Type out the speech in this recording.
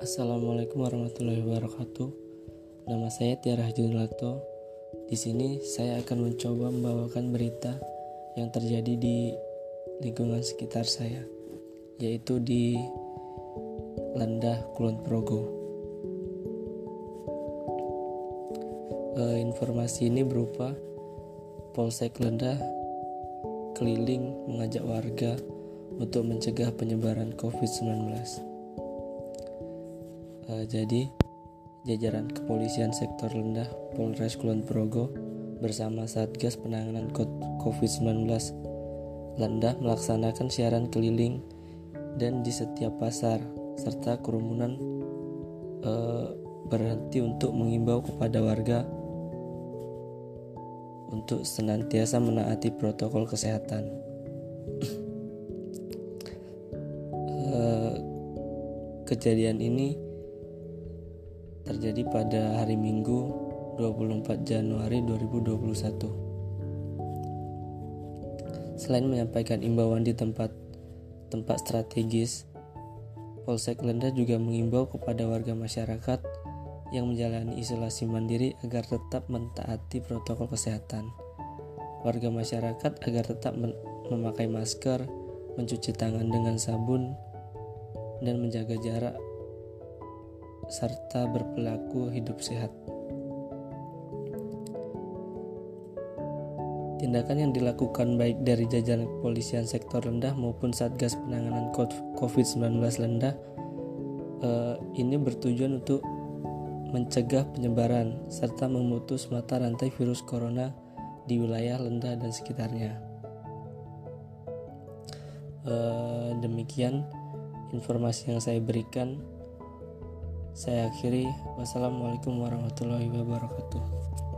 Assalamualaikum warahmatullahi wabarakatuh. Nama saya Tiara Junlato. Di sini saya akan mencoba membawakan berita yang terjadi di lingkungan sekitar saya, yaitu di Lendah Kulon Progo. E, informasi ini berupa Polsek Lendah keliling mengajak warga untuk mencegah penyebaran COVID-19. Uh, jadi, jajaran kepolisian sektor rendah Polres Kulon Progo bersama Satgas Penanganan COVID-19 Lendah melaksanakan siaran keliling dan di setiap pasar serta kerumunan uh, berhenti untuk mengimbau kepada warga untuk senantiasa menaati protokol kesehatan. uh, kejadian ini terjadi pada hari Minggu 24 Januari 2021. Selain menyampaikan imbauan di tempat tempat strategis, Polsek Lenda juga mengimbau kepada warga masyarakat yang menjalani isolasi mandiri agar tetap mentaati protokol kesehatan. Warga masyarakat agar tetap memakai masker, mencuci tangan dengan sabun, dan menjaga jarak serta berperilaku hidup sehat. Tindakan yang dilakukan baik dari jajaran kepolisian sektor rendah maupun Satgas Penanganan COVID-19 rendah eh, ini bertujuan untuk mencegah penyebaran serta memutus mata rantai virus corona di wilayah Lenda dan sekitarnya. Eh, demikian informasi yang saya berikan. Saya akhiri, wassalamualaikum warahmatullahi wabarakatuh.